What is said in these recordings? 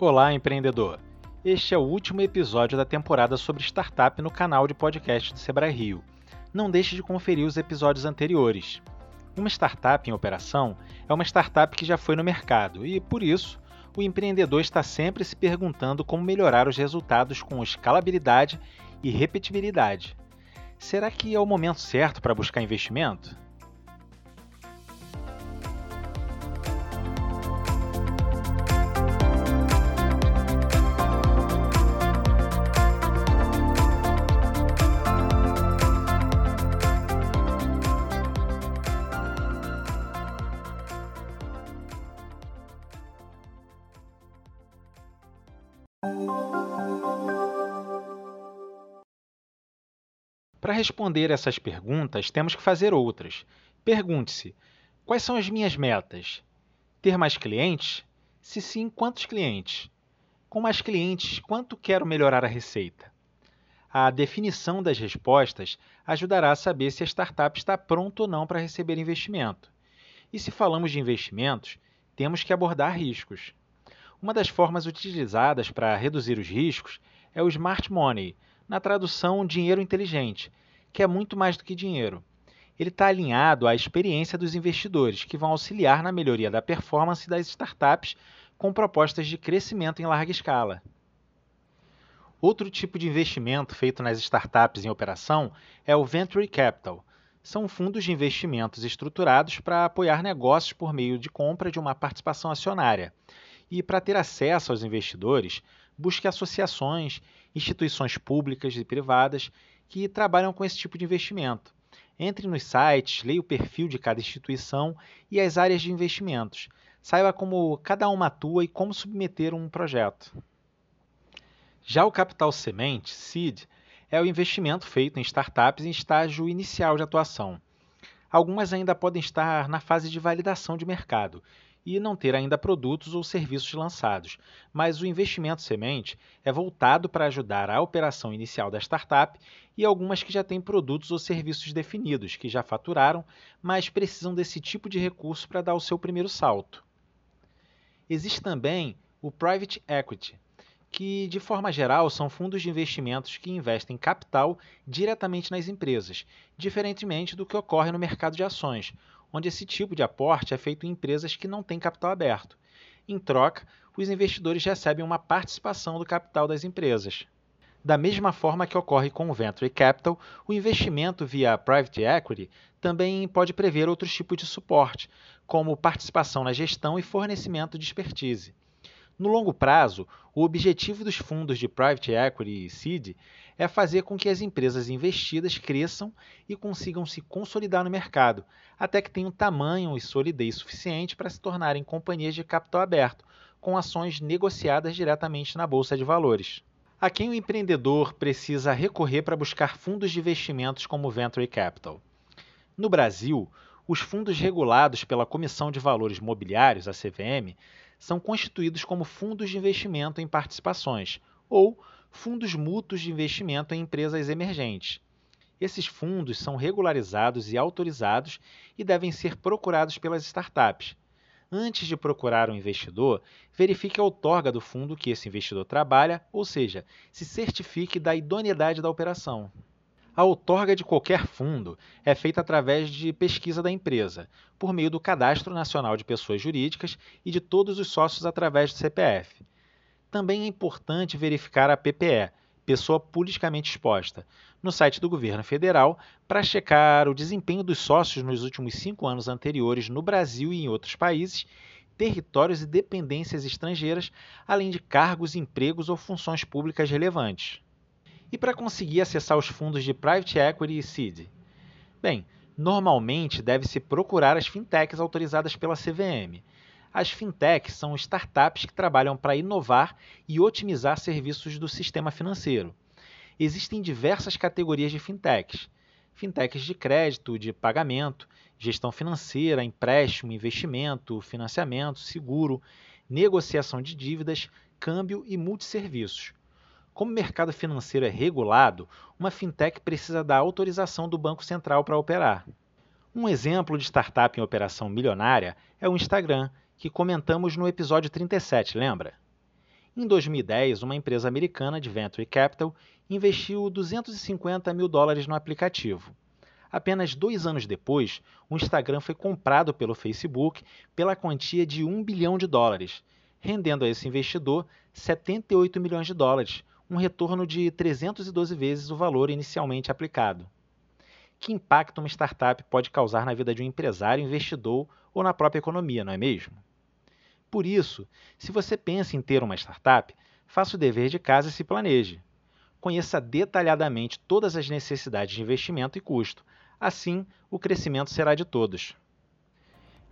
Olá, empreendedor! Este é o último episódio da temporada sobre startup no canal de podcast do Sebrae Rio. Não deixe de conferir os episódios anteriores. Uma startup em operação é uma startup que já foi no mercado e, por isso, o empreendedor está sempre se perguntando como melhorar os resultados com escalabilidade e repetibilidade. Será que é o momento certo para buscar investimento? Para responder essas perguntas, temos que fazer outras. Pergunte-se: quais são as minhas metas? Ter mais clientes? Se sim, quantos clientes? Com mais clientes, quanto quero melhorar a receita? A definição das respostas ajudará a saber se a startup está pronta ou não para receber investimento. E se falamos de investimentos, temos que abordar riscos. Uma das formas utilizadas para reduzir os riscos é o smart money, na tradução dinheiro inteligente, que é muito mais do que dinheiro. Ele está alinhado à experiência dos investidores, que vão auxiliar na melhoria da performance das startups com propostas de crescimento em larga escala. Outro tipo de investimento feito nas startups em operação é o Venture Capital. São fundos de investimentos estruturados para apoiar negócios por meio de compra de uma participação acionária. E para ter acesso aos investidores, busque associações, instituições públicas e privadas que trabalham com esse tipo de investimento. Entre nos sites, leia o perfil de cada instituição e as áreas de investimentos. Saiba como cada uma atua e como submeter um projeto. Já o capital semente, seed, é o investimento feito em startups em estágio inicial de atuação. Algumas ainda podem estar na fase de validação de mercado e não ter ainda produtos ou serviços lançados, mas o investimento semente é voltado para ajudar a operação inicial da startup e algumas que já têm produtos ou serviços definidos, que já faturaram, mas precisam desse tipo de recurso para dar o seu primeiro salto. Existe também o private equity, que, de forma geral, são fundos de investimentos que investem capital diretamente nas empresas, diferentemente do que ocorre no mercado de ações, onde esse tipo de aporte é feito em empresas que não têm capital aberto. Em troca, os investidores recebem uma participação do capital das empresas. Da mesma forma que ocorre com o Venture Capital, o investimento via Private Equity também pode prever outros tipos de suporte, como participação na gestão e fornecimento de expertise. No longo prazo, o objetivo dos fundos de Private Equity e Seed é fazer com que as empresas investidas cresçam e consigam se consolidar no mercado, até que tenham tamanho e solidez suficiente para se tornarem companhias de capital aberto, com ações negociadas diretamente na bolsa de valores. A quem o empreendedor precisa recorrer para buscar fundos de investimentos como Venture Capital? No Brasil, os fundos regulados pela Comissão de Valores Mobiliários, a CVM, são constituídos como fundos de investimento em participações ou fundos mútuos de investimento em empresas emergentes. Esses fundos são regularizados e autorizados e devem ser procurados pelas startups. Antes de procurar um investidor, verifique a outorga do fundo que esse investidor trabalha, ou seja, se certifique da idoneidade da operação. A outorga de qualquer fundo é feita através de pesquisa da empresa, por meio do Cadastro Nacional de Pessoas Jurídicas e de todos os sócios através do CPF. Também é importante verificar a PPE, pessoa politicamente exposta, no site do governo federal para checar o desempenho dos sócios nos últimos cinco anos anteriores no Brasil e em outros países, territórios e dependências estrangeiras, além de cargos, empregos ou funções públicas relevantes. E para conseguir acessar os fundos de Private Equity e Seed? Bem, normalmente deve-se procurar as fintechs autorizadas pela CVM. As fintechs são startups que trabalham para inovar e otimizar serviços do sistema financeiro. Existem diversas categorias de fintechs: fintechs de crédito, de pagamento, gestão financeira, empréstimo, investimento, financiamento, seguro, negociação de dívidas, câmbio e multisserviços. Como o mercado financeiro é regulado, uma fintech precisa da autorização do Banco Central para operar. Um exemplo de startup em operação milionária é o Instagram, que comentamos no episódio 37, lembra? Em 2010, uma empresa americana de venture capital investiu 250 mil dólares no aplicativo. Apenas dois anos depois, o Instagram foi comprado pelo Facebook pela quantia de 1 bilhão de dólares, rendendo a esse investidor 78 milhões de dólares, um retorno de 312 vezes o valor inicialmente aplicado. Que impacto uma startup pode causar na vida de um empresário, investidor ou na própria economia, não é mesmo? Por isso, se você pensa em ter uma startup, faça o dever de casa e se planeje. Conheça detalhadamente todas as necessidades de investimento e custo, Assim, o crescimento será de todos.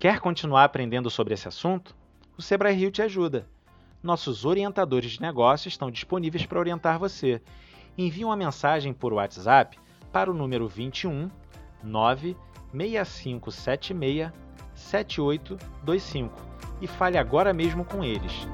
Quer continuar aprendendo sobre esse assunto? O Sebrae Rio te ajuda. Nossos orientadores de negócios estão disponíveis para orientar você. Envie uma mensagem por WhatsApp para o número 21 96576 7825 e fale agora mesmo com eles.